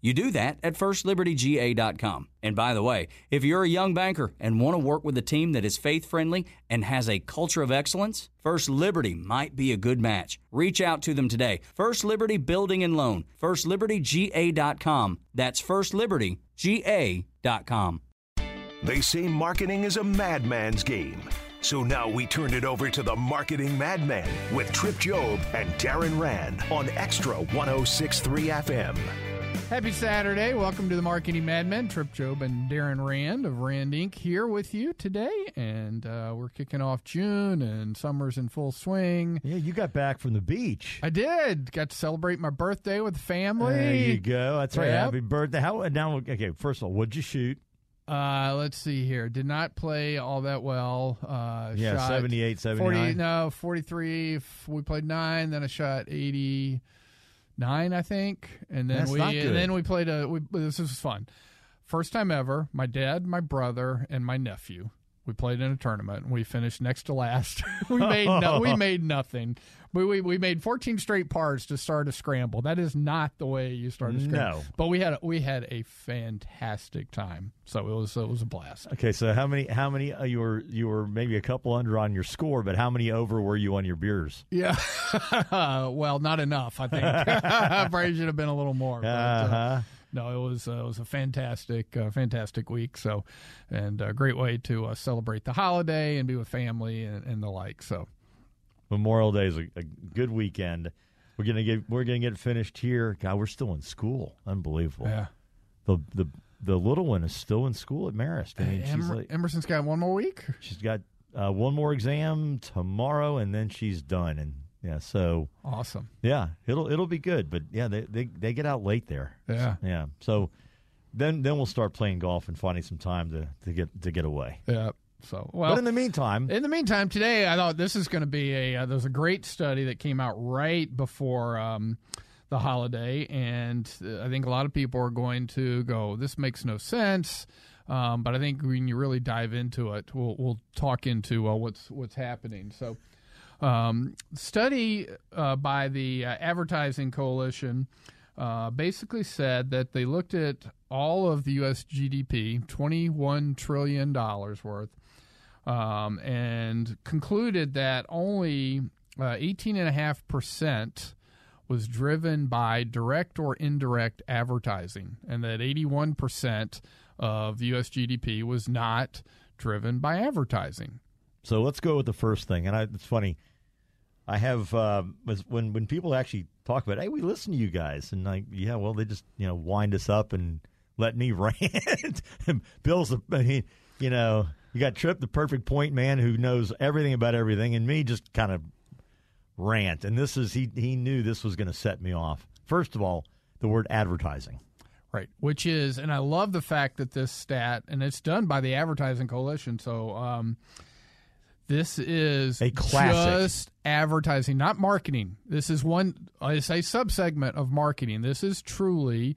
You do that at firstlibertyga.com. And by the way, if you're a young banker and want to work with a team that is faith friendly and has a culture of excellence, First Liberty might be a good match. Reach out to them today. First Liberty Building and Loan, firstlibertyga.com. That's firstlibertyga.com. They say marketing is a madman's game. So now we turn it over to the marketing madman with Tripp Job and Darren Rand on Xtra 1063 FM. Happy Saturday. Welcome to the Marketing Madmen. Tripp Job and Darren Rand of Rand Inc. here with you today. And uh, we're kicking off June and summer's in full swing. Yeah, you got back from the beach. I did. Got to celebrate my birthday with family. There you go. That's right. Yep. Happy birthday. How now? Okay, first of all, what'd you shoot? Uh, let's see here. Did not play all that well. Uh, Yeah, shot 78, 79. 40, no, 43. We played nine. Then I shot 89, I think. And then That's we and then we played a. We, this was fun. First time ever. My dad, my brother, and my nephew. We played in a tournament. and We finished next to last. we made no, we made nothing. We, we we made 14 straight pars to start a scramble. That is not the way you start a scramble. No. But we had a, we had a fantastic time. So it was it was a blast. Okay, so how many? How many? Uh, you were you were maybe a couple under on your score, but how many over were you on your beers? Yeah. well, not enough. I think probably should have been a little more. but, uh, Uh-huh. No, it was uh, it was a fantastic uh, fantastic week. So, and a great way to uh, celebrate the holiday and be with family and, and the like. So, Memorial Day is a, a good weekend. We're gonna get we're gonna get finished here. God, we're still in school. Unbelievable. yeah. The the the little one is still in school at Marist. I mean, she's like, Emerson's got one more week. she's got uh, one more exam tomorrow, and then she's done. And yeah, so Awesome. yeah, it'll it'll be good. But yeah, they they, they get out late there. Yeah. Yeah. So then then we'll start playing golf and finding some time to, to get to get away. Yeah. So, well, but in the meantime, In the meantime, today I thought this is going to be a. Uh, there's a great study that came out right before um, the holiday, and uh, I think a lot of people are going to go, "This makes no sense." Um, but I think when you really dive into it, we'll we'll talk into uh, what's what's happening. So, um, study uh, by the uh, Advertising Coalition uh, basically said that they looked at all of the U.S. GDP, twenty-one trillion dollars worth, um, and concluded that only uh, 18.5% was driven by direct or indirect advertising, and that 81% of U.S. GDP was not driven by advertising. so let's go with the first thing. And I, it's funny, I have uh, when when people actually talk about, hey, we listen to you guys, and like, yeah, well, they just you know wind us up and let me rant. Bill's, I mean, you know, you got Tripp, the perfect point man who knows everything about everything, and me just kind of rant. And this is he he knew this was going to set me off. First of all, the word advertising. Right. Which is, and I love the fact that this stat, and it's done by the Advertising Coalition. So, um, this is A classic. just advertising, not marketing. This is one, it's a subsegment of marketing. This is truly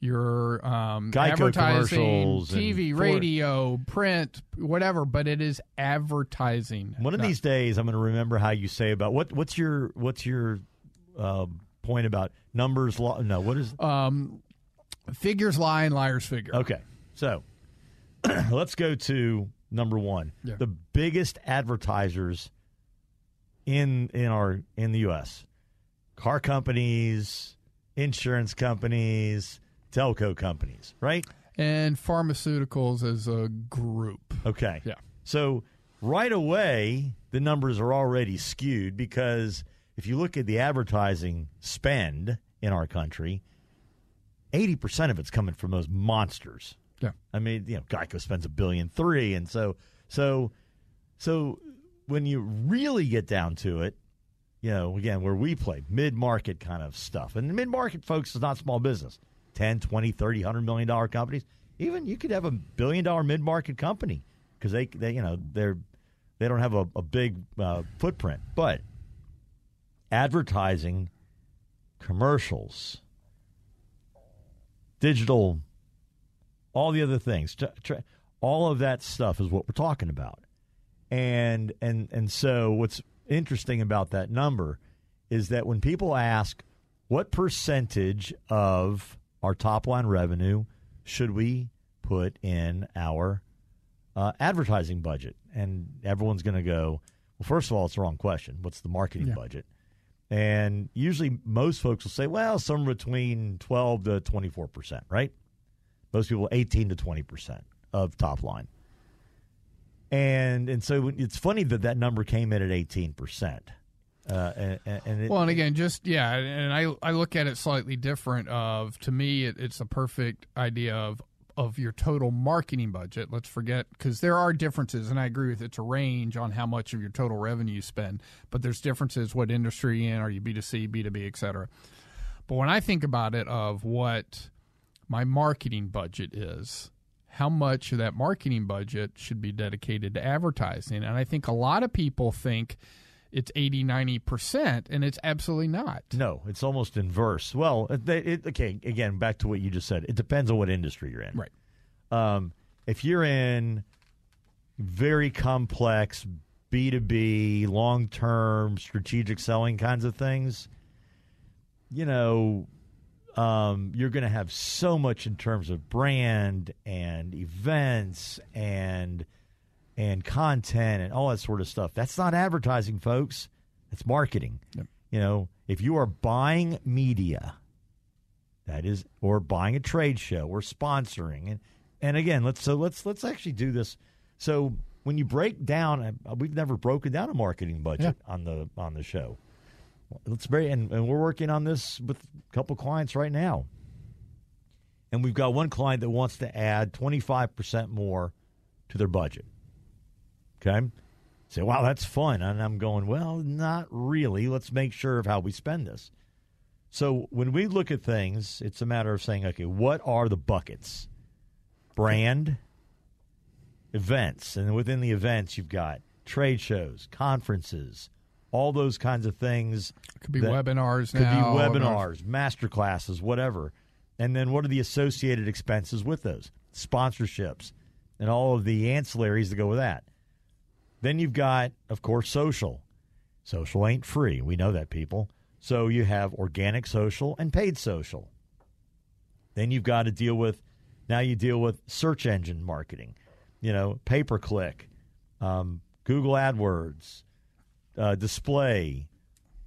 your um, Geico advertising, TV, radio, print, whatever, but it is advertising. One of Not- these days, I'm going to remember how you say about what what's your what's your uh, point about numbers? Law? No, what is um, figures lie and liars figure. okay? So let's go to number one. Yeah. The biggest advertisers in in our in the U.S. car companies, insurance companies, telco companies, right? And pharmaceuticals as a group. Okay. Yeah. So right away, the numbers are already skewed because if you look at the advertising spend in our country, 80% of it's coming from those monsters Yeah. I mean, you know, Geico spends a billion three, and so so so when you really get down to it, you know, again, where we play mid market kind of stuff, and mid market folks is not small business, 10, 20, 30, 100 million dollar companies. Even you could have a billion dollar mid market company because they, they, you know, they're they don't have a, a big uh, footprint, but advertising, commercials, digital, all the other things, tr- tr- all of that stuff is what we're talking about. And and and so what's interesting about that number is that when people ask what percentage of our top line revenue should we put in our uh, advertising budget, and everyone's going to go, well, first of all, it's the wrong question. What's the marketing Yeah. budget? And usually, most folks will say, well, somewhere between 12 to 24 percent, right? Most people, 18 to 20 percent of top line. And and so it's funny that that number came in at 18 percent. Uh, and, and it, Well, and again, just yeah, and I I look at it slightly different. Of to me, it, it's a perfect idea of of your total marketing budget. Let's forget because there are differences, and I agree with it's a range on how much of your total revenue you spend, but there's differences. What industry in? Are you B two C, B two B, et cetera? But when I think about it, of what my marketing budget is, how much of that marketing budget should be dedicated to advertising, and I think a lot of people think it's 80 90% and it's absolutely not No, it's almost inverse. Well, it, it, okay, again, back to what you just said. It depends on what industry you're in. right Um, if you're in very complex B2B, long term strategic selling kinds of things, you know, um, you're going to have so much in terms of brand and events and and content and all that sort of stuff. That's not advertising, folks. That's marketing. Yep. You know, if you are buying media, that is, or buying a trade show or sponsoring, and and again, let's so let's let's actually do this. So when you break down, uh, we've never broken down a marketing budget on the on the show. Let's very and, and we're working on this with a couple clients right now. And we've got one client that wants to add 25% more to their budget. Okay? Say, wow, that's fun. And I'm going, well, not really. Let's make sure of how we spend this. So when we look at things, it's a matter of saying, okay, what are the buckets? Brand, events. And within the events, you've got trade shows, conferences, all those kinds of things. could be webinars Could now be webinars, master classes, whatever. And then what are the associated expenses with those? Sponsorships and all of the ancillaries that go with that. Then you've got, of course, social. Social ain't free. We know that, people. So you have organic social and paid social. Then you've got to deal with, now you deal with search engine marketing, you know, pay per click, um, Google AdWords, uh, display,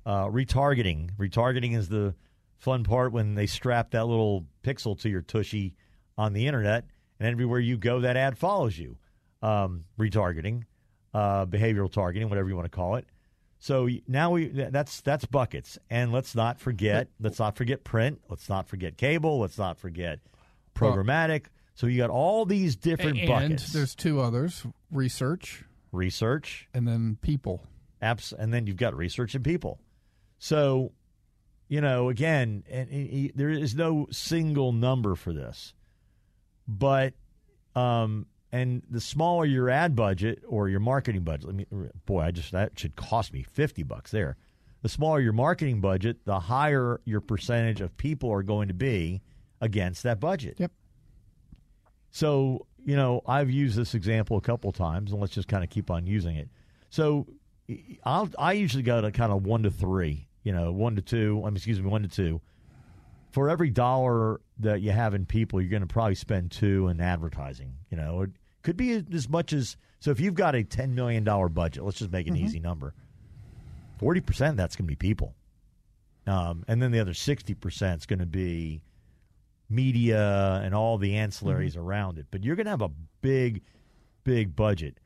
uh, retargeting. Retargeting is the fun part when they strap that little pixel to your tushy on the internet, and everywhere you go, that ad follows you. Um, retargeting, uh, behavioral targeting, whatever you want to call it. So now we that's that's buckets, and let's not forget let's not forget print, let's not forget cable, let's not forget programmatic. So you got all these different and buckets: there's two others research research, and then people apps, and then you've got research and people. So, you know, again, and, and- and there is no single number for this, but um, and the smaller your ad budget or your marketing budget, I mean, boy, I just that should cost me fifty bucks there. The smaller your marketing budget, the higher your percentage of people are going to be against that budget. Yep. So, you know, I've used this example a couple times, and let's just kind of keep on using it. So, I'll I usually go to kind of one to three, you know, one to two. I mean, excuse me, one to two. For every dollar that you have in people, you're going to probably spend two in advertising. You know, it could be as much as so. If you've got a ten million dollar budget, let's just make an easy number. Forty percent that's going to be people, um, and then the other sixty percent is going to be media and all the ancillaries around it. But you're going to have a big, big budget.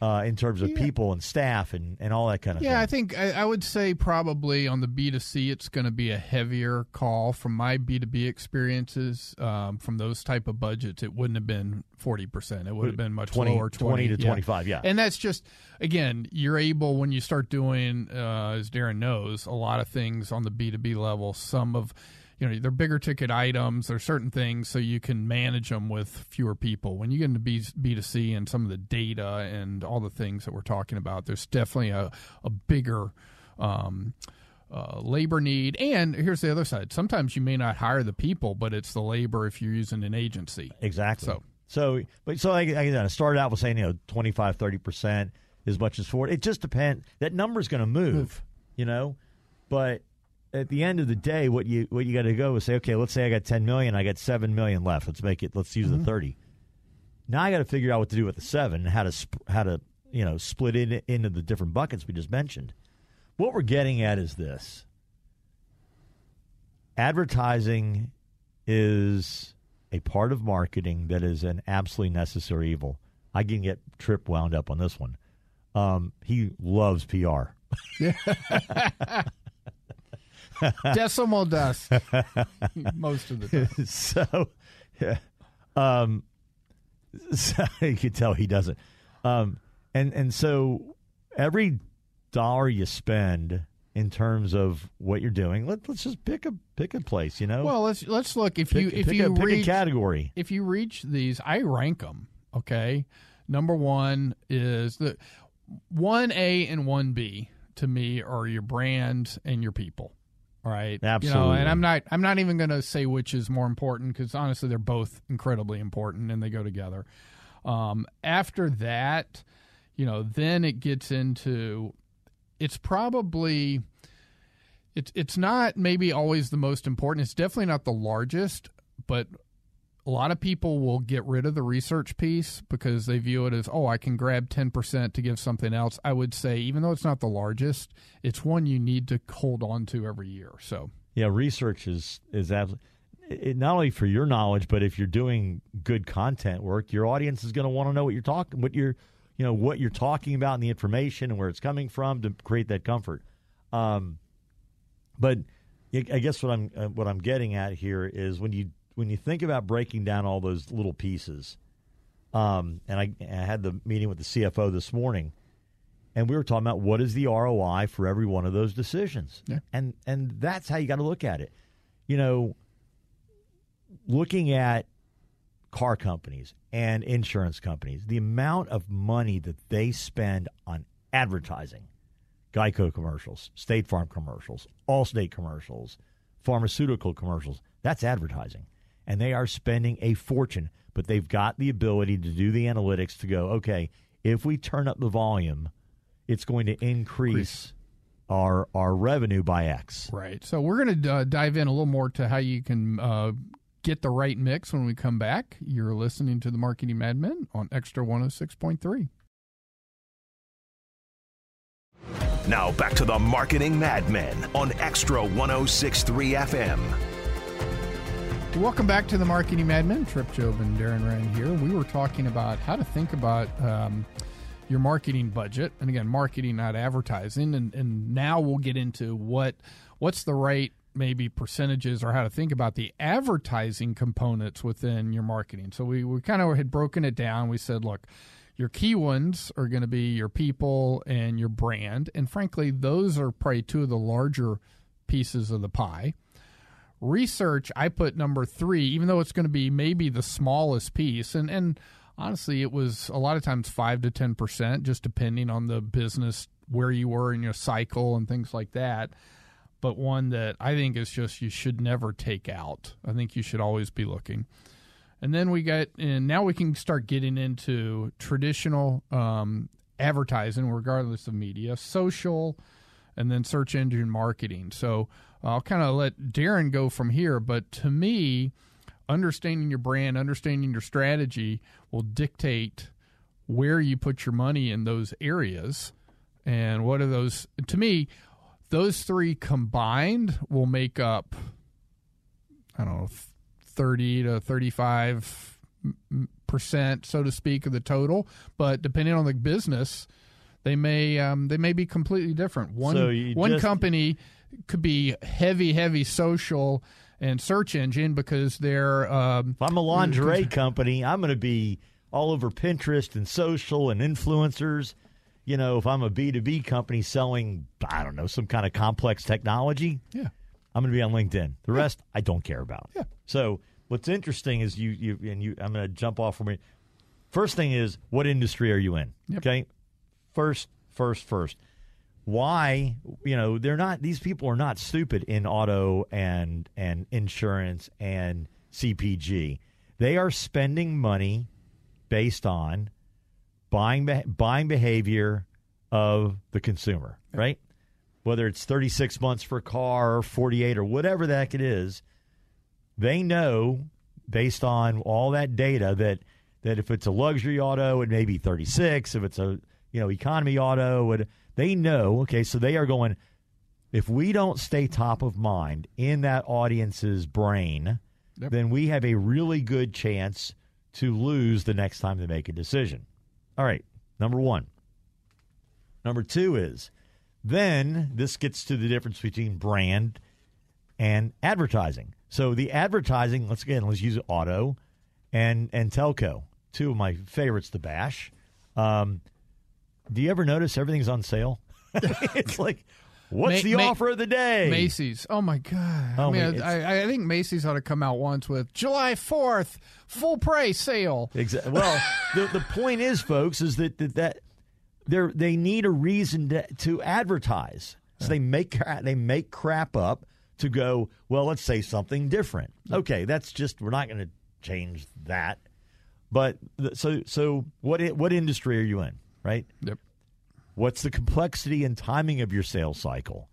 Uh, in terms of people and staff and, and all that kind of Yeah, I think I, I would say probably on the B2C, it's going to be a heavier call. From my B2B experiences, um, from those type of budgets, it wouldn't have been 40%. It would have been much 20 lower, 20 to yeah. 25, yeah. And that's just, again, you're able, when you start doing, uh, as Darren knows, a lot of things on the B2B level, some of, you know, they're bigger ticket items. There's certain things so you can manage them with fewer people. When you get into B, B2C and some of the data and all the things that we're talking about, there's definitely a, a bigger um, uh, labor need. And here's the other side. Sometimes you may not hire the people, but it's the labor if you're using an agency. Exactly. So- So, but so I, started out with saying you know 25, 30 percent as much as forty. It just depends. That number's going to Move. you know. But at the end of the day, what you what you got to go is say, okay, let's say I got ten million, I got seven million left. Let's make it. Let's use Mm-hmm. the thirty. Now I got to figure out what to do with the seven and how to sp- how to you know split it into the different buckets we just mentioned. What we're getting at is this: advertising is a part of marketing that is an absolutely necessary evil. I can get Tripp wound up on this one. Um, he loves PR. Decimal dust most of the time. so, yeah, um, so you can tell he doesn't. Um, and and so every dollar you spend in terms of what you're doing, let, let's just pick a pick a place. You know, Well, let's let's look. If pick, you if pick you a, pick a category. if you reach these, I rank them. Okay, number one is the one A and one B to me are your brand and your people. Right, You know, Absolutely. and I'm not I'm not even going to say which is more important because honestly, they're both incredibly important and they go together. Um, after that, you know, then it gets into it's probably it's it's not maybe always the most important. It's definitely not the largest, but a lot of people will get rid of the research piece because they view it as, oh, I can grab 10% to give something else. I would say, even though it's not the largest, it's one you need to hold on to every year. So, Yeah, research is is absolutely it, not only for your knowledge, but if you're doing good content work, your audience is going to want to know what you're talking, what you're, you know, what you're talking about, and the information and where it's coming from to create that comfort. Um, but I guess what I'm uh, what I'm getting at here is when you when you think about breaking down all those little pieces, um, and I, I had the meeting with the CFO this morning, and we were talking about what is the ROI for every one of those decisions, Yeah. and and that's how you got to look at it. You know, looking at car companies and insurance companies, the amount of money that they spend on advertising, Geico commercials, State Farm commercials, Allstate commercials, pharmaceutical commercials, that's advertising. And they are spending a fortune, but they've got the ability to do the analytics to go, okay, if we turn up the volume, it's going to increase our our revenue by X. right. So, we're going to uh, dive in a little more to how you can uh, get the right mix when we come back. You're listening to the Marketing Madmen on Xtra 106.3. Now back to the Marketing Madmen on Xtra 1063 FM. Welcome back to the Marketing Madmen. Tripp Job and Darren Rand here. We were talking about how to think about um, your marketing budget, and again, marketing, not advertising. And, and now we'll get into what what's the right maybe percentages or how to think about the advertising components within your marketing. So we, we kind of had broken it down. We said, look, your key ones are going to be your people and your brand, and frankly, those are probably two of the larger pieces of the pie research i put number three even though it's going to be maybe the smallest piece. And and honestly it was a lot of times five to ten percent just depending on the business where you were in your cycle and things like that. But one that i think is just you should never take out. I think you should always be looking. And then we got and now we can start getting into traditional um, advertising regardless of media social and then search engine marketing. So uh, I'll kind of let Darren go from here. But to me, understanding your brand, understanding your strategy will dictate where you put your money in those areas. And what are those? To me, those three combined will make up, I don't know, 30 to 35 percent, so to speak, of the total. But depending on the business, they may um, they may be completely different. One So one just- company could be heavy, heavy social and search engine because they're um, If I'm a lingerie company, I'm going to be all over Pinterest and social and influencers. You know, if I'm a B2B company selling, I don't know, some kind of complex technology, yeah I'm going to be on LinkedIn. The rest, I don't care about. Yeah. So what's interesting is you, you and you. I'm going to jump off from it. First thing is, what industry are you in? Yep. Okay. First, first, first. Why? You know, they're not. These people are not stupid in auto and and insurance and CPG. They are spending money based on buying buying behavior of the consumer, right? Whether it's 36 months for a car or 48 or whatever the heck it is, they know based on all that data that that if it's a luxury auto, it may be 36. If it's a you know economy auto, it, they know. Okay, so they are going. If we don't stay top of mind in that audience's brain, Yep. then we have a really good chance to lose the next time they make a decision. All right, number one. Number two is then this gets to the difference between brand and advertising. So the advertising, let's again let's use auto and and telco, two of my favorites to bash. Um, do you ever notice everything's on sale? it's like, what's the offer of the day? Macy's. Oh my god! Oh, I mean, it's- I, I think Macy's ought to come out once with July Fourth full price sale. Exactly. Well, the the point is, folks, is that that, that they they need a reason to, to advertise. So they make they make crap up to go. Well, let's say something different. Okay, that's just we're not going to change that. But so so what what industry are you in? Right. Yep. What's the complexity and timing of your sales cycle?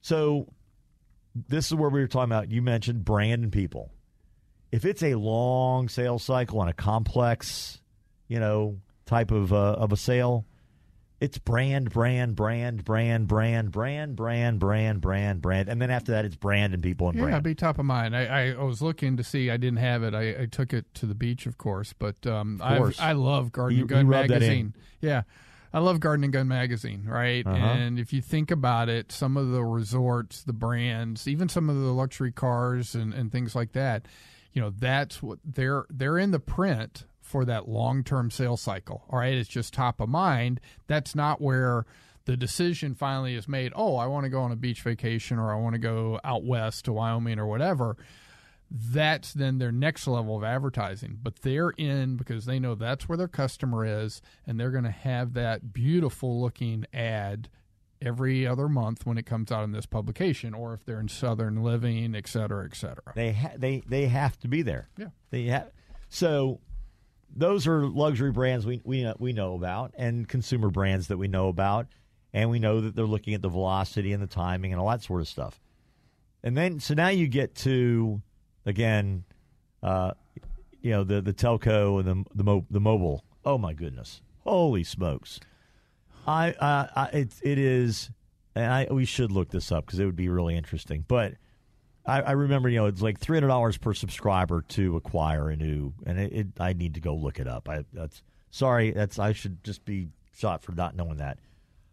So, this is where we were talking about. You mentioned brand and people. If it's a long sales cycle and a complex, you know, type of uh, of a sale, it's brand, brand, brand, brand, brand, brand, brand, brand, brand, brand, and then after that, it's brand and people and Yeah, brand. be top of mind. I, I, I was looking to see. I didn't have it. I, I took it to the beach, of course. But um, Of course. I've, love Garden You- and Gun you rubbed that in. magazine. Yeah, I love Garden and Gun magazine. Right, Uh-huh. and if you think about it, some of the resorts, the brands, even some of the luxury cars and, and things like that, you know, that's what they're they're in the print for that long term sales cycle. All right, it's just top of mind. That's not where the decision finally is made. Oh, I want to go on a beach vacation, or I want to go out west to Wyoming, or whatever that's then their next level of advertising. But they're in because they know that's where their customer is, and they're going to have that beautiful looking ad every other month when it comes out in this publication, or if they're in Southern Living, et cetera, et cetera. They ha- they they have to be there. Yeah. They have. So those are luxury brands we we we know about and consumer brands that we know about, and we know that they're looking at the velocity and the timing and all that sort of stuff. And then so now you get to again, uh, you know the the telco and the the mo- the mobile. Oh my goodness! Holy smokes! I, uh, I it it is, and I we should look this up because it would be really interesting. But I, I remember, you know, it's like three hundred dollars per subscriber to acquire a new, and it, it I need to go look it up. I that's sorry, that's I should just be shot for not knowing that.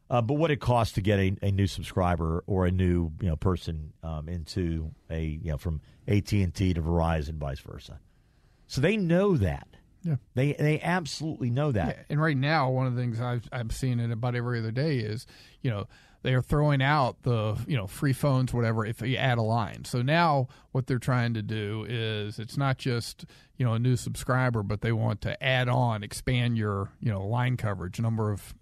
Uh, but what it costs to get a, a new subscriber or a new you know person um, into a you know from AT and T to Verizon, vice versa. So they know that. Yeah. They they absolutely know that. Yeah, and right now, one of the things I've, I'm seeing it about every other day is, you know, they are throwing out the, you know, free phones, whatever, if you add a line. So now what they're trying to do is it's not just, you know, a new subscriber, but they want to add on, expand your, you know, line coverage, number of,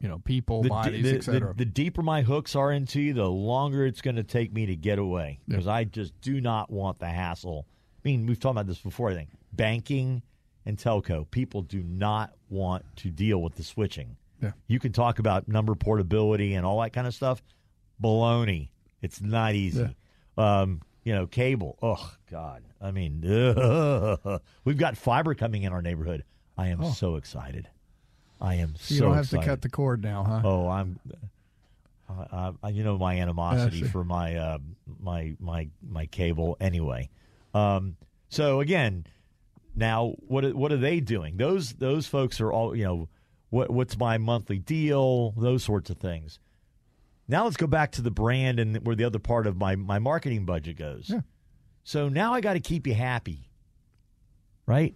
you know, people, the, bodies, the, et cetera. the, the deeper my hooks are into you, the longer it's going to take me to get away Yeah. because I just do not want the hassle. I mean, we've talked about this before. I think banking and telco, people do not want to deal with the switching. Yeah. You can talk about number portability and all that kind of stuff. Baloney. It's not easy. Um, you know, cable. Oh God. I mean, we've got fiber coming in our neighborhood. I am so excited. I am so Oh. you don't have excited. to cut the cord now, huh? Oh, I'm. Uh, you know my animosity Yeah, for my uh, my my my cable anyway. Um, so again, Now, what are- what are they doing? Those those folks are all you know. What what's my monthly deal? Those sorts of things. Now let's go back to the brand and where the other part of my my marketing budget goes. Yeah. So now I got to keep you happy, right?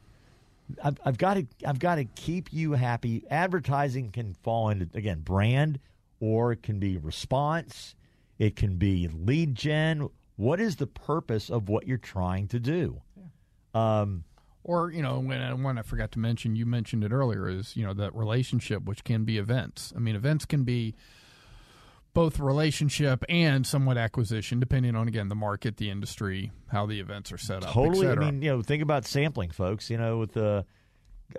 I've, I've got to I've got to keep you happy. Advertising can fall into again brand, or it can be response. It can be lead gen. What is the purpose of what you're trying to do? Um, Or you know, when uh, one I forgot to mention, you mentioned it earlier, is you know that relationship, which can be events. I mean, events can be both relationship and somewhat acquisition, depending on again the market, the industry, how the events are set up. totally. I mean, you know, think about sampling, folks. You know, with the,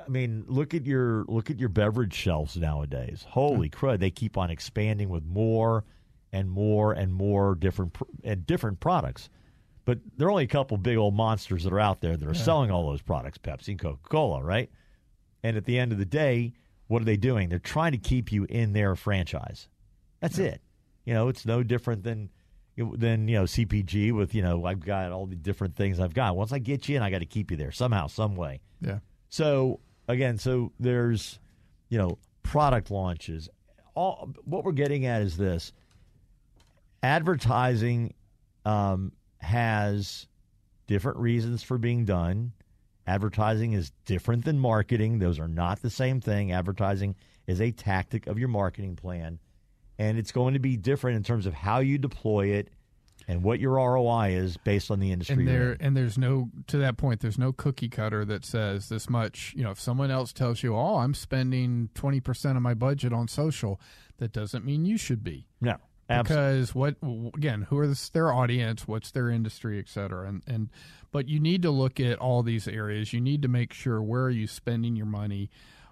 I mean, look at your look at your beverage shelves nowadays. Holy hmm. crud! They keep on expanding with more and more and more different pr- and different products. But there are only a couple big old monsters that are out there that are selling all those products: Pepsi and Coca Cola, right? And at the end of the day, what are they doing? They're trying to keep you in their franchise. That's it. You know, it's no different than than you know CPG with you know I've got all the different things I've got. Once I get you in, I got to keep you there somehow, some way. yeah, So again, so there's you know product launches. All what we're getting at is this: advertising um, has different reasons for being done. Advertising is different than marketing; those are not the same thing. Advertising is a tactic of your marketing plan, and it's going to be different in terms of how you deploy it and what your ROI is based on the industry. and there and there's no to that point. There's no cookie cutter that says this much. You know, if someone else tells you, "Oh, I'm spending twenty percent of my budget on social," that doesn't mean you should be. no, because what again who is their audience what's their industry et cetera. And and but you need to look at all these areas. You need to make sure where are you spending your money.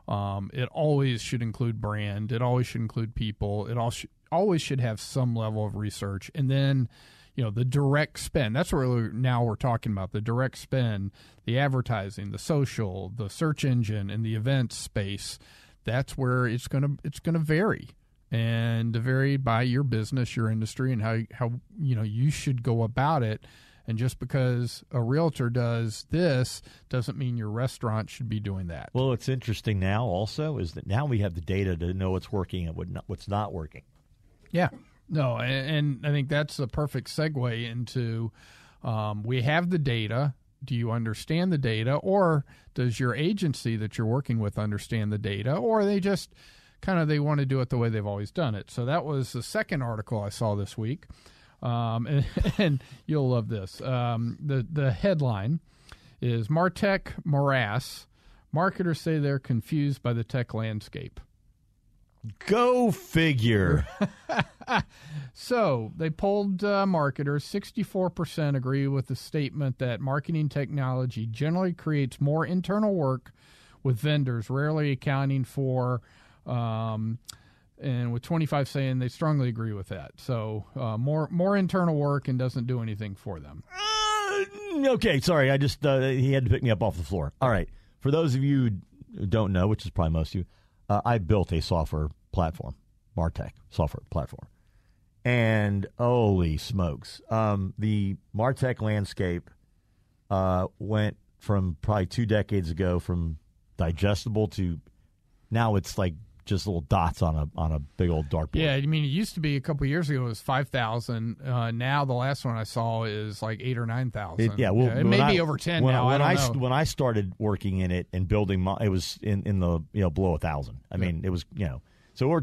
Um, it always should include brand. It always should include people. It all sh- always should have some level of research. And then you know the direct spend that's what we're, now we're talking about the direct spend the advertising the social the search engine and the event space. That's where it's going to it's going to vary and to vary by your business, your industry, and how how you know you should go about it. And just because a realtor does this doesn't mean your restaurant should be doing that. Well, what's interesting now also is that now we have the data to know what's working and what not, what's not working. Yeah. No, and, and I think that's a perfect segue into um, we have the data. Do you understand the data, or does your agency that you're working with understand the data, or are they just kind of they want to do it the way they've always done it? So that was the second article I saw this week, um, and, and you'll love this. Um, the the headline is Martech morass. Marketers say they're confused by the tech landscape. Go figure. So they polled uh, marketers. 64% agree with the statement that marketing technology generally creates more internal work with vendors, rarely accounting for, um, and with 25 saying they strongly agree with that. So uh, more more internal work and doesn't do anything for them. Uh, okay, sorry. I just uh, he had to pick me up off the floor. All right. For those of you who don't know, which is probably most of you, uh, I built a software platform, Martech software platform, and holy smokes, um, the Martech landscape uh, went from probably two decades ago from digestible to now it's like just little dots on a on a big old dartboard. Yeah, I mean, it used to be a couple years ago it was 5,000. Uh, now the last one I saw is like eight or 9,000. Yeah, well, it may I- be over 10 when, now. When I know. when I started working in it and building, my, it was in, in the you know below a thousand. I mean, it was you know. So we're,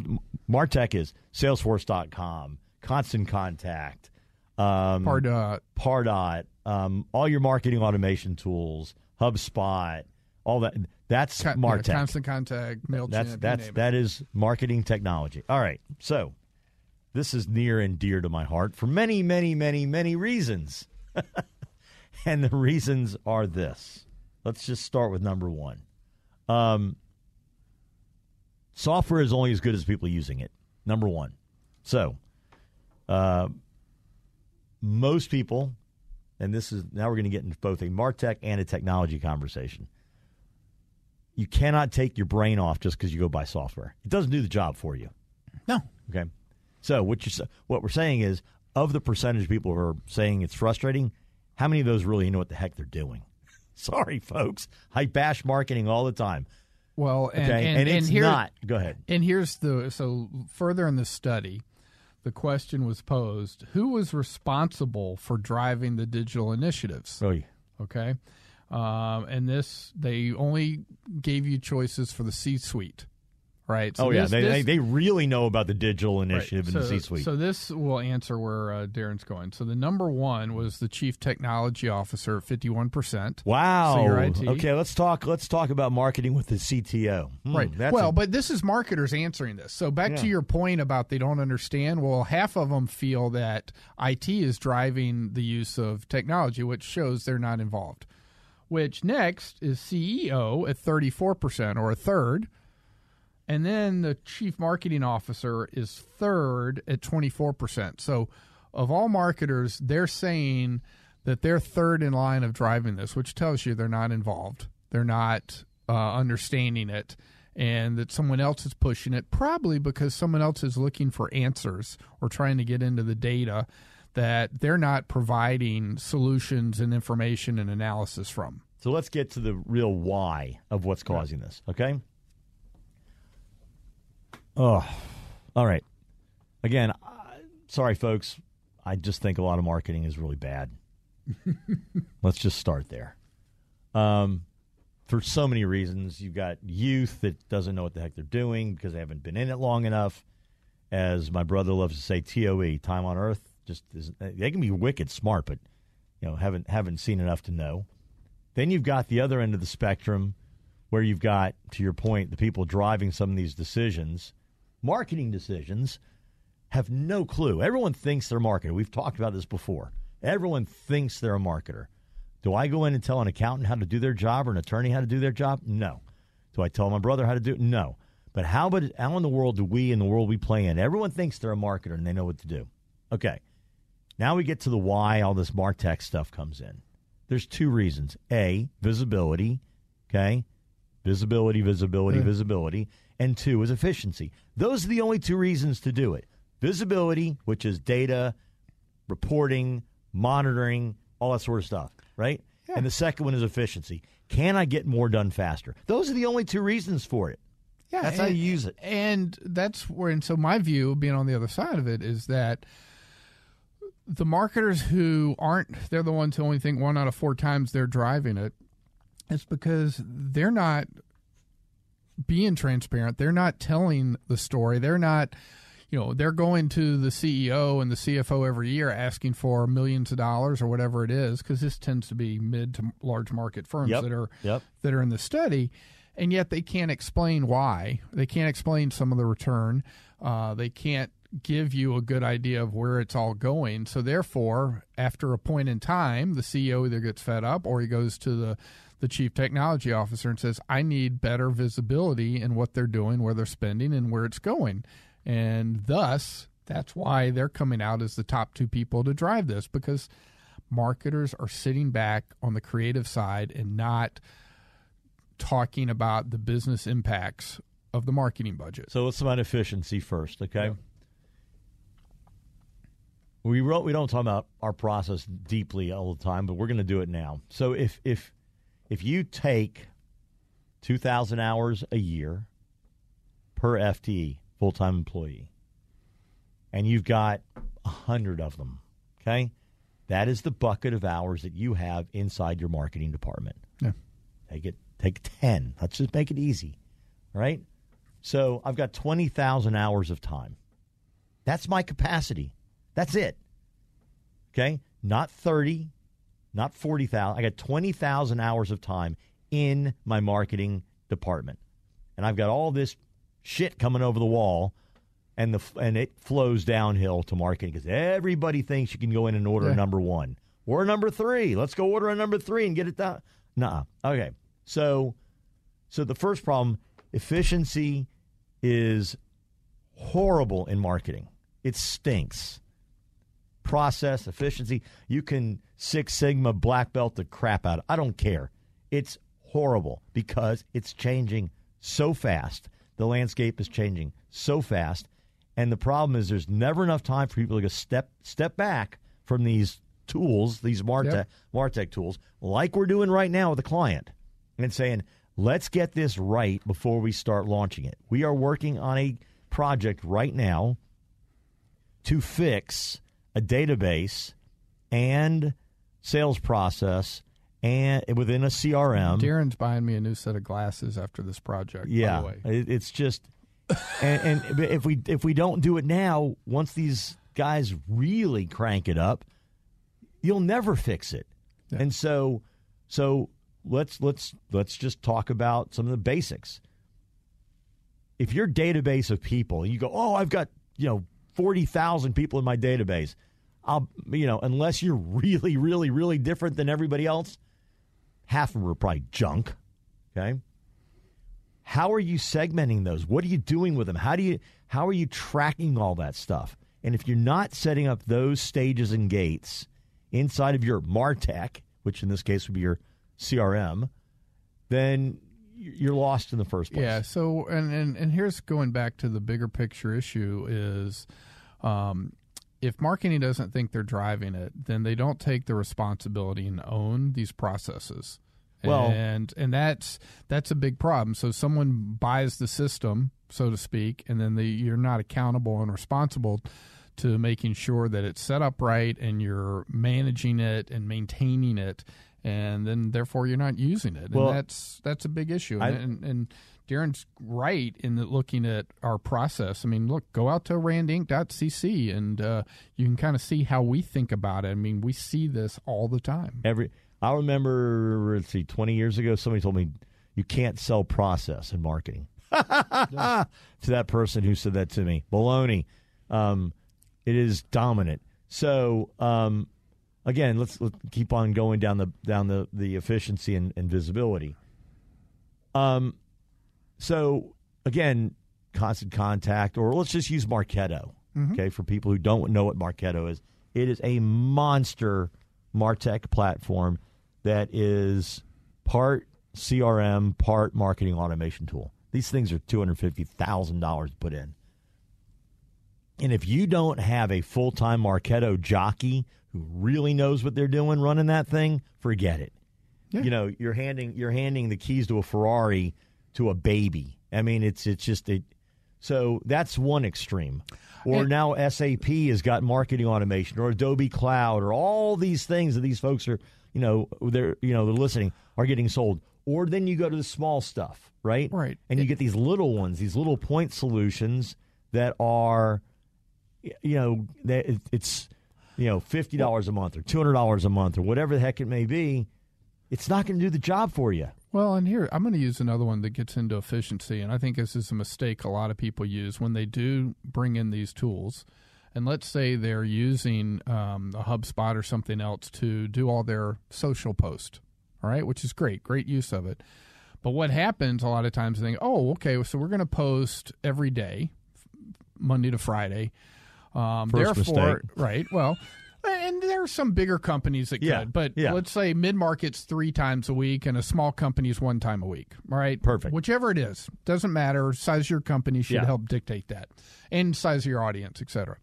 Martech is Salesforce.com, Constant Contact, um, Pardot. Pardot, um, all your marketing automation tools, HubSpot, all that. That's Con- Martech. yeah, constant contact, MailChimp. That's that's that is marketing technology. All right. So this is near and dear to my heart for many, many, many, many reasons. and the reasons are this. Let's just start with number one. Um, software is only as good as people using it. Number one. So, uh, most people, and this is now we're going to get into both a Martech and a technology conversation you cannot take your brain off just because you go buy software. It doesn't do the job for you. No. Okay. So what you what we're saying is, of the percentage of people who are saying it's frustrating, how many of those really know what the heck they're doing? Sorry, folks. I bash marketing all the time. Well, and, Okay, and, it's here, not. Go ahead. And here's the so further in the study, the question was posed: Who was responsible for driving the digital initiatives? Oh, yeah. Okay, um, and this they only gave you choices for the C-suite, right? So oh, yeah. this- They, this- they, really know about the digital Right. initiative in the So- C suite. So this will answer where uh, Darren's going. So the number one was the chief technology officer at fifty-one percent. wow. So your IT. Okay, let's talk. Let's talk about marketing with the CTO. Hmm, Right. well, a- but this is marketers answering this. So back to your point about they don't understand. Well, half of them feel that IT is driving the use of technology, which shows they're not involved. Which next is CEO at 34% or a third. And then the chief marketing officer is third at 24%. So of all marketers, they're saying that they're third in line of driving this, which tells you they're not involved. They're not uh, understanding it, and that someone else is pushing it, probably because someone else is looking for answers or trying to get into the data that they're not providing solutions and information and analysis from. So let's get to the real why of what's causing this, okay? Oh, all right. Again, I, sorry, folks. I just think a lot of marketing is really bad. let's just start there. Um, for so many reasons, you've got youth that doesn't know what the heck they're doing because they haven't been in it long enough. As my brother loves to say, TOE, time on earth, just they can be wicked smart, but you know haven't haven't seen enough to know. Then you've got the other end of the spectrum where you've got, to your point, the people driving some of these decisions, marketing decisions, have no clue. Everyone thinks they're a marketer. We've talked about this before. Everyone thinks they're a marketer. Do I go in and tell an accountant how to do their job or an attorney how to do their job? No. Do I tell my brother how to do it? No. But how, but how in the world do we, in the world we play in, everyone thinks they're a marketer and they know what to do. Okay. Now we get to the why all this Martech stuff comes in. There's two reasons. A, visibility, okay? Visibility, visibility, visibility. And two is efficiency. Those are the only two reasons to do it. Visibility, which is data, reporting, monitoring, all that sort of stuff, right? And the second one is efficiency. Can I get more done faster? Those are the only two reasons for it. Yeah, That's how you use it. And that's where, and so my view, being on the other side of it, is that the marketers who aren't, they're the ones who only think one out of four times they're driving it. It's because they're not being transparent. They're not telling the story. They're not, you know, they're going to the CEO and the CFO every year asking for millions of dollars or whatever it is, because this tends to be mid to large market firms Yep. that are Yep. that are in the study, and yet they can't explain why. They can't explain some of the return. Uh, they can't give you a good idea of where it's all going. So therefore, after a point in time, the CEO either gets fed up or he goes to the the chief technology officer and says, "I need better visibility in what they're doing, where they're spending, and where it's going." And thus, that's why they're coming out as the top two people to drive this because marketers are sitting back on the creative side and not talking about the business impacts of the marketing budget. So let's talk about efficiency first, okay? We wrote, we don't talk about our process deeply all the time, but we're going to do it now. So if if if you take two thousand hours a year per FTE full time employee, and you've got a hundred of them, okay, that is the bucket of hours that you have inside your marketing department. Yeah. Take it, take ten. Let's just make it easy, all right? So I've got 20,000 hours of time. That's my capacity. That's it. Okay? Not 30, not 40,000. I got 20,000 hours of time in my marketing department. And I've got all this shit coming over the wall and the and it flows downhill to marketing because everybody thinks you can go in and order Yeah. a number 1 or a number 3. Let's go order a number 3 and get it done. Nah. Okay. So so the first problem, efficiency is horrible in marketing. It stinks. Process, efficiency, you can Six Sigma black belt the crap out. of I don't care. It's horrible because it's changing so fast. The landscape is changing so fast. And the problem is there's never enough time for people to step step back from these tools, these Martech, Yep. Martech tools, like we're doing right now with a client, and saying, let's get this right before we start launching it. We are working on a project right now to fix a database and sales process and within a CRM. Darren's buying me a new set of glasses after this project. by Yeah, the way. it's just, and, and if we if we don't do it now, once these guys really crank it up, you'll never fix it. Yeah. And so, so let's let's let's just talk about some of the basics. If your database of people, you go, oh, I've got you know forty thousand people in my database. I'll you know unless you're really really really different than everybody else, half of them are probably junk. Okay. How are you segmenting those? What are you doing with them? How do you how are you tracking all that stuff? And if you're not setting up those stages and gates inside of your Martech, which in this case would be your CRM, then you're lost in the first place. Yeah. So, and, and and here's going back to the bigger picture issue is, um, if marketing doesn't think they're driving it, then they don't take the responsibility and own these processes. Well- and and that's that's a big problem. So someone buys the system, so to speak, and then the, you're not accountable and responsible to making sure that it's set up right and you're managing it and maintaining it and then therefore you're not using it Well, and that's that's a big issue I- and, and, Darren's right in looking at our process. I mean, look, go out to randinc.cc and uh, you can kind of see how we think about it. I mean, we see this all the time. Every I remember, let's see, 20 years ago, somebody told me you can't sell process in marketing. to that person who said that to me, baloney. Um, it is dominant. So um, again, let's, let's keep on going down the down the the efficiency and, and visibility. Um, so again, constant contact, or let's just use Marketo. Okay, for people who don't know what Marketo is, it is a monster Martech platform that is part CRM, part marketing automation tool. These things are two hundred fifty thousand dollars put in. And if you don't have a full time Marketo jockey who really knows what they're doing running that thing, forget it. You know, you're handing you're handing the keys to a Ferrari to a baby. I mean, it's it's just a so that's one extreme. Or And- now SAP has got marketing automation, or Adobe Cloud, or all these things that these folks are, you know, they're you know they're listening are getting sold. Or then you go to the small stuff, right? Right. And you get these little ones, these little point solutions that are, you know, that it- it's you know fifty dollars a month or two hundred dollars a month or whatever the heck it may be. It's not going to do the job for you. Well, and here I'm going to use another one that gets into efficiency, and I think this is a mistake a lot of people use when they do bring in these tools. And let's say they're using um, a HubSpot or something else to do all their social post, all right, which is great, great use of it. But what happens a lot of times, they think, oh, okay, so we're going to post every day, Monday to Friday. Um, First therefore, mistake. right? Well, and there are some bigger companies that Yeah, could, but yeah. let's say mid market's three times a week and a small company's one time a week. All right, Perfect. Whichever it is, doesn't matter. Size of your company should Yeah. help dictate that, and size of your audience, etc.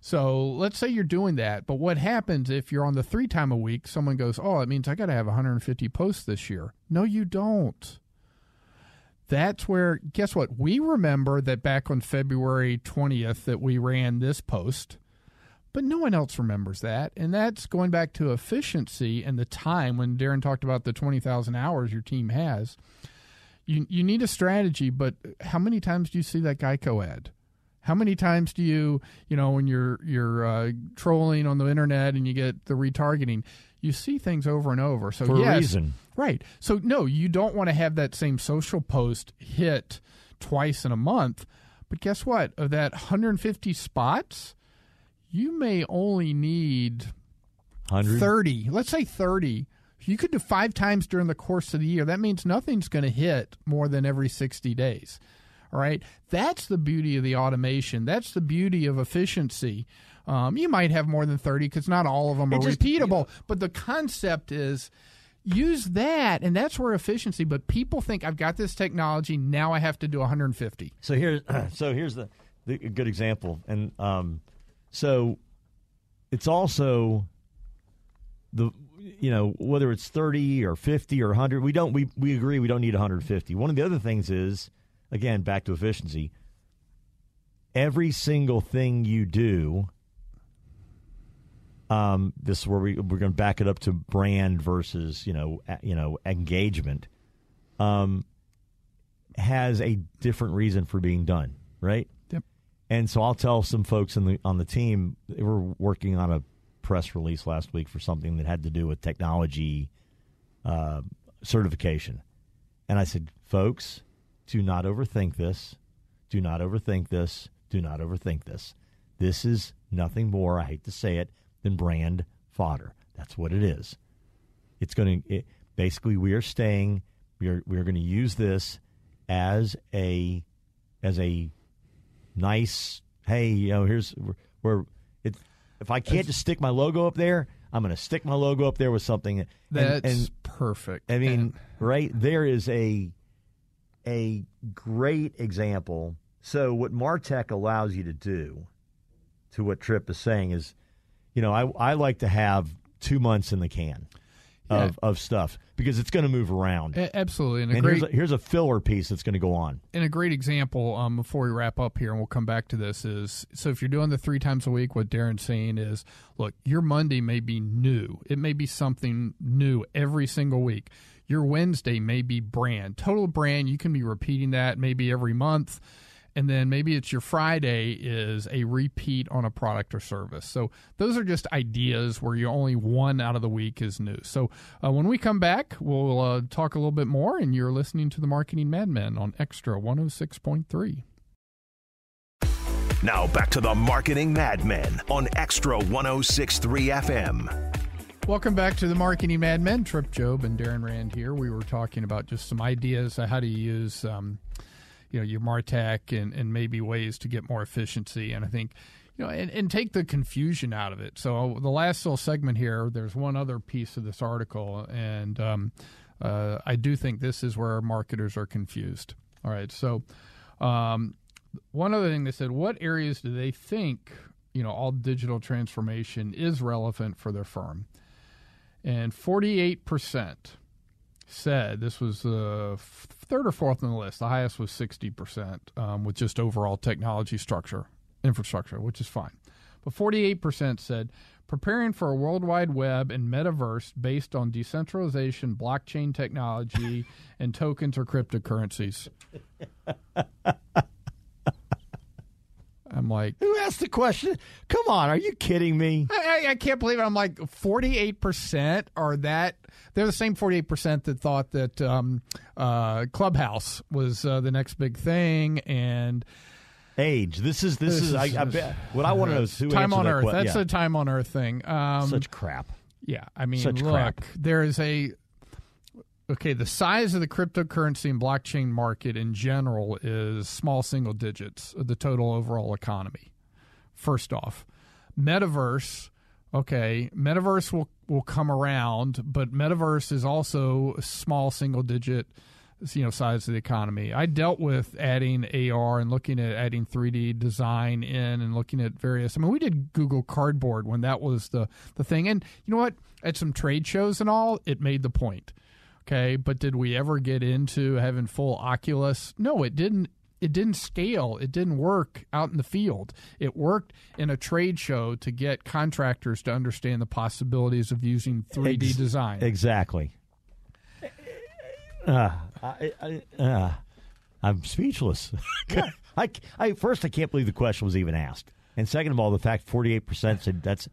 So let's say you're doing that, but what happens if you're on the three time a week? Someone goes, "Oh, it means I got to have 150 posts this year." No, you don't. That's where guess what? We remember that back on February 20th that we ran this post, but no one else remembers that. And that's going back to efficiency and the time when Darren talked about the 20,000 hours your team has. You you need a strategy, but how many times do you see that Geico ad? How many times do you, you know, when you're you're uh, trolling on the internet and you get the retargeting, you see things over and over. So For a yes, reason. Right. So no, you don't want to have that same social post hit twice in a month. But guess what? Of that 150 spots, you may only need Hundred. 30. Let's say 30. You could do five times during the course of the year. That means nothing's going to hit more than every 60 days. All right. That's the beauty of the automation. That's the beauty of efficiency. Um, you might have more than 30 because not all of them are just- repeatable. But the concept is use that, and that's where efficiency. But people think I've got this technology. Now I have to do 150. So here's so here's the, the good example, and um, so it's also the you know whether it's 30 or 50 or 100 we don't we, we agree we don't need 150 one of the other things is again back to efficiency every single thing you do um, this is where we, we're going to back it up to brand versus you know a, you know engagement um, has a different reason for being done right Yep. and so I'll tell some folks in the on the team they were working on a press release last week for something that had to do with technology uh, certification. And I said, folks, do not overthink this. Do not overthink this. Do not overthink this. This is nothing more, I hate to say it, than brand fodder. That's what it is. It's going to, it, basically, we are staying, we are, we are going to use this as a, as a nice, hey, you know, here's where it, if I can't just stick my logo up there, I'm going to stick my logo up there with something. And, That's and perfect. I mean, And- right there is a a great example. So what Martech allows you to do, to what Tripp is saying is, you know, I I like to have two months in the can of, of stuff because it's going to move around. a- absolutely, and a and great here's a, here's a filler piece that's going to go on. and a great example um, before we wrap up here, and we'll come back to this is so if you're doing the three times a week, what Darren's saying is, look, your Monday may be new. It may be something new every single week. Your Wednesday may be brand, total brand. You can be repeating that maybe every month. And then maybe it's your Friday is a repeat on a product or service. So those are just ideas where you only one out of the week is new. So uh, when we come back, we'll uh, talk a little bit more. And you're listening to the Marketing Madmen on Xtra 106.3. Now back to the Marketing Madmen on Xtra 1063 FM. Welcome back to the Marketing Madmen. Tripp Job and Darren Rand here. We were talking about just some ideas on how to use, um, you know, your Martech and, and maybe ways to get more efficiency. And I think, you know, and, and take the confusion out of it. So the last little segment here, there's one other piece of this article, and um, uh, I do think this is where marketers are confused. All right, so um, one other thing they said, what areas do they think, you know, all digital transformation is relevant for their firm? and 48% said this was the f- third or fourth on the list. The highest was 60% um, with just overall technology structure, infrastructure, which is fine. But 48% said preparing for a world wide web and metaverse based on decentralization, blockchain technology, and tokens or cryptocurrencies. I'm like, Who asked the question? Come on, are you kidding me? I, I- I can't believe it. I'm like 48% are that. They're the same 48% that thought that um, uh, Clubhouse was uh, the next big thing. And Age. This is this, This is, I, is- I bet, what I want to know is who time on that Earth. que- That's yeah. a time on Earth thing. Um, such crap. yeah, I mean, such look, crap. there is a. Okay, the size of the cryptocurrency and blockchain market in general is small single digits of the total overall economy. First off, metaverse. Okay, metaverse will will come around, but metaverse is also a small single digit, you know, size of the economy. I dealt with adding AR and looking at adding 3D design in and looking at various. I mean, we did Google Cardboard when that was the the thing, and you know what? At some trade shows and all, it made the point. Okay, but did we ever get into having full Oculus? No, it didn't. It didn't scale. It didn't work out in the field. It worked in a trade show to get contractors to understand the possibilities of using 3D Ex- design. Exactly. Uh, I, I, uh, I'm speechless. I, I, first, I can't believe the question was even asked, and second of all, the fact 48 percent said that's.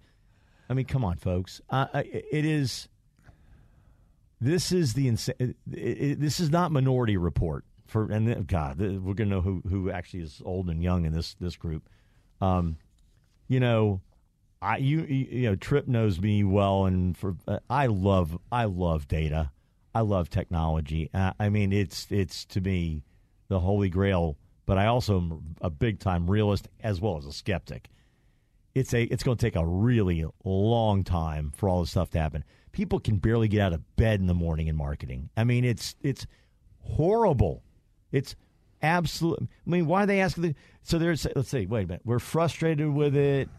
I mean, come on, folks. Uh, it is. This is the insa- it, it, This is not Minority Report for, and then- God, we're gonna know who who actually is old and young in this this group. Um, you know, I you you know Tripp knows me well, and for uh, I love I love data, I love technology. Uh, I mean, it's it's to me the holy grail. But I also am a big time realist as well as a skeptic. It's a it's going to take a really long time for all this stuff to happen. People can barely get out of bed in the morning in marketing. I mean, it's it's horrible. It's absolute. I mean, why are they asking? The, so there's let's see. wait a minute, we're frustrated with it.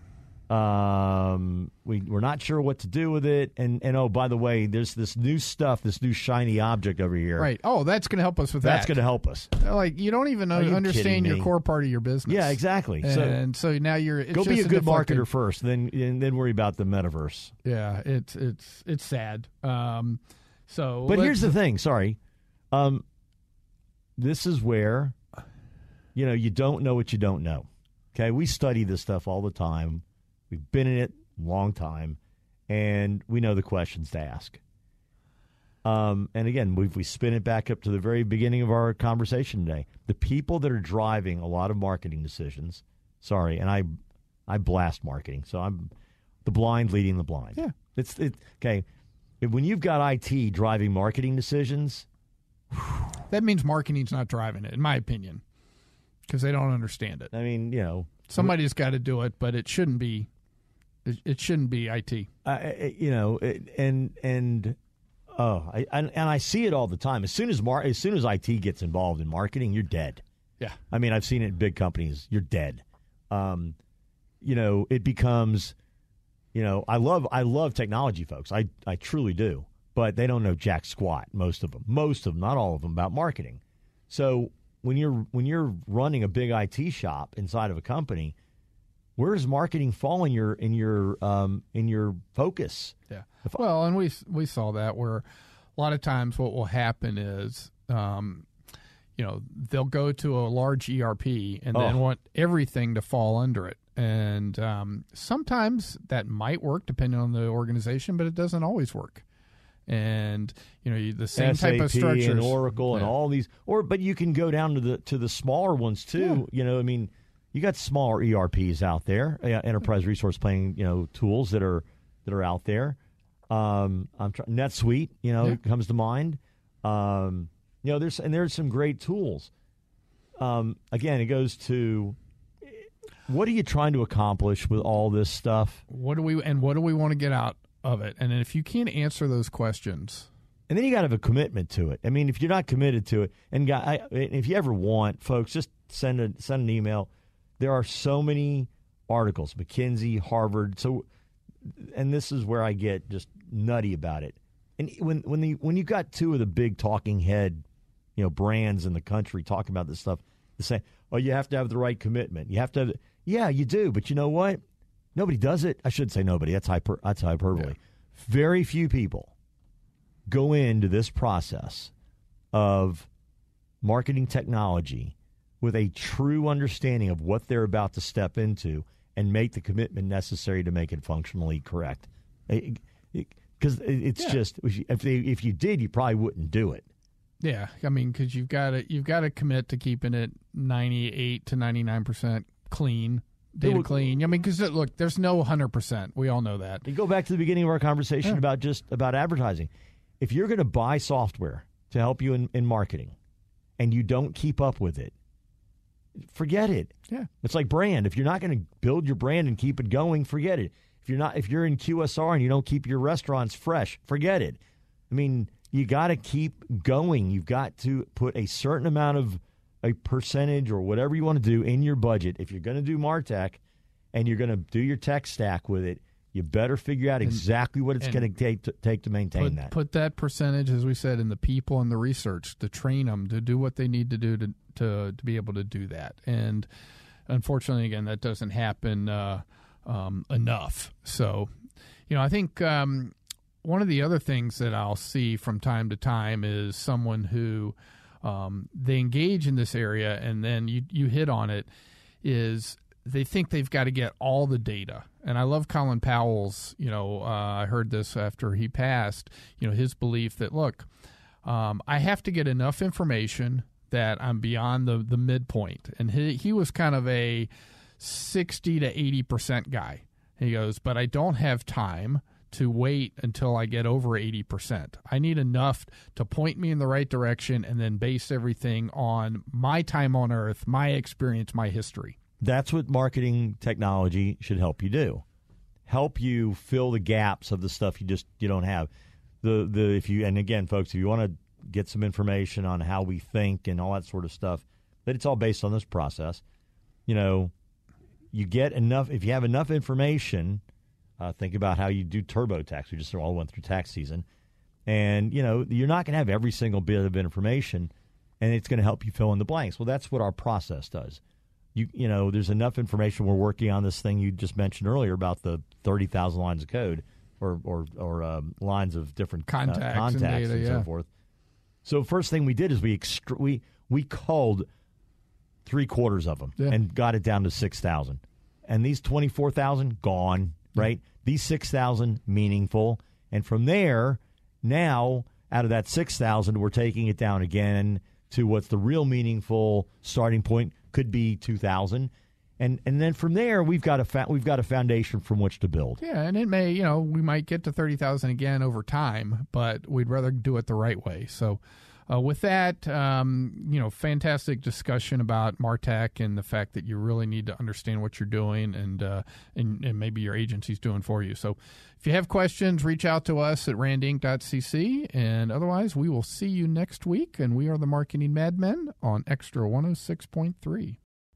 Um, we we're not sure what to do with it, and and oh by the way, there's this new stuff, this new shiny object over here. Right. Oh, that's going to help us with that. That's that. going to help us. like you don't even you understand your me? core part of your business. Yeah, exactly. So And so, now you're it's go be a good deflecting- marketer first, then and then worry about the metaverse. Yeah, it's it's it's sad. Um, so, But let's- here's the thing. Sorry, um, this is where you know you don't know what you don't know. Okay, we study this stuff all the time. We've been in it a long time, and we know the questions to ask. Um, and again, we we spin it back up to the very beginning of our conversation today. The people that are driving a lot of marketing decisions. Sorry, and I I blast marketing, so I'm the blind leading the blind. Yeah. it's it, okay. When you've got IT driving marketing decisions, that means marketing's not driving it, in my opinion, because they don't understand it. I mean, you know, Somebody's got to do it, but it shouldn't be. It, it shouldn't be IT. I, you know, it, and and oh, I, and, and I see it all the time. As soon as mar- as soon as IT gets involved in marketing, you're dead. Yeah. I mean, I've seen it in big companies. You're dead. Um, you know, it becomes, you know, I love I love technology folks. I I truly do, but they don't know jack squat. Most of them, most of them, not all of them, about marketing. So when you're when you're running a big IT shop inside of a company, where does marketing fall in your in your um, in your focus? Yeah. Well, and we we saw that where a lot of times what will happen is, um, you know, they'll go to a large ERP and then Oh. want everything to fall under it. And um, sometimes that might work depending on the organization, but it doesn't always work. And you know, the same SAP type of structures, and Oracle and all these, or but you can go down to the to the smaller ones too. You know, I mean, you got smaller ERPs out there, uh, enterprise resource planning, you know, tools that are that are out there. Um, I'm trying NetSuite, you know, Yeah. comes to mind. Um, you know, there's and there's some great tools. Um, again, it goes to what are you trying to accomplish with all this stuff? What do we and what do we want to get out of it? And if you can't answer those questions, And then you got to have a commitment to it. I mean, if you're not committed to it, and guy, if you ever want, folks, just send a send an email. There are so many articles, McKinsey, Harvard. So, and this is where I get just nutty about it. And when when the when you got two of the big talking head, you know, brands in the country talking about this stuff, they say, "Oh, you have to have the right commitment. You have to." Have, yeah, you do. But you know what? Nobody does it. I should say nobody. That's hyper. That's hyperbole. Very few people go into this process of marketing technology with a true understanding of what they're about to step into and make the commitment necessary to make it functionally correct. Because it's Yeah. just if they, if you did, you probably wouldn't do it. Yeah, I mean, because you've got to you've got to commit to keeping it ninety eight to ninety nine percent clean, data would- clean. I mean, because uh, look, there's no hundred percent. We all know that. You go back to the beginning of our conversation Yeah. about just about advertising. If you're going to buy software to help you in, in marketing, and you don't keep up with it, forget it. Yeah, It's like brand. If you're not going to build your brand and keep it going, forget it. If you're not, if you're in QSR and you don't keep your restaurants fresh, forget it. I mean, you got to keep going. You've got to put a certain amount of a percentage or whatever you want to do in your budget. If you're going to do Martech and you're going to do your tech stack with it, you better figure out exactly what it's going to take to take to maintain put that. put that percentage, as we said, in the people and the research to train them to do what they need to do to to to be able to do that. And unfortunately, again, that doesn't happen uh, um, enough. So, you know, I think um, one of the other things that I'll see from time to time is someone who um, they engage in this area, and then you you hit on it is they think they've got to get all the data. And I love Colin Powell's, you know, uh, I heard this after he passed, you know, his belief that, look, um, I have to get enough information that I'm beyond the, the midpoint. And he, he was kind of a 60 to 80% guy. He goes, but I don't have time to wait until I get over 80%. I need enough to point me in the right direction and then base everything on my time on earth, my experience, my history. That's what marketing technology should help you do. Help you fill the gaps of the stuff you just you don't have. The the if you and again folks, if you want to get some information on how we think and all that sort of stuff, that it's all based on this process. You know, you get enough. If you have enough information, uh, think about how you do TurboTax. We just all went through tax season, and you know you're not going to have every single bit of information, and it's going to help you fill in the blanks. Well, that's what our process does. You you know, there's enough information. We're working on this thing you just mentioned earlier about the thirty thousand lines of code or or or um, lines of different contacts, uh, contacts and, data, and yeah. so forth. So first thing we did is we extra- we we called three quarters of them Yeah. and got it down to six thousand, and these twenty four thousand gone. Right, these six thousand meaningful, and from there now out of that six thousand, we're taking it down again to what's the real meaningful starting point could be two thousand. And, and then from there we've got a fa- we've got a foundation from which to build. Yeah, and it may, you know, we might get to 30,000 again over time, but we'd rather do it the right way. So, uh, with that, um, you know, fantastic discussion about Martech and the fact that you really need to understand what you're doing and, uh, and, and maybe your agency's doing for you. So, if you have questions, reach out to us at randinc.cc. And otherwise, we will see you next week. And we are the Marketing Madmen on Xtra 106.3.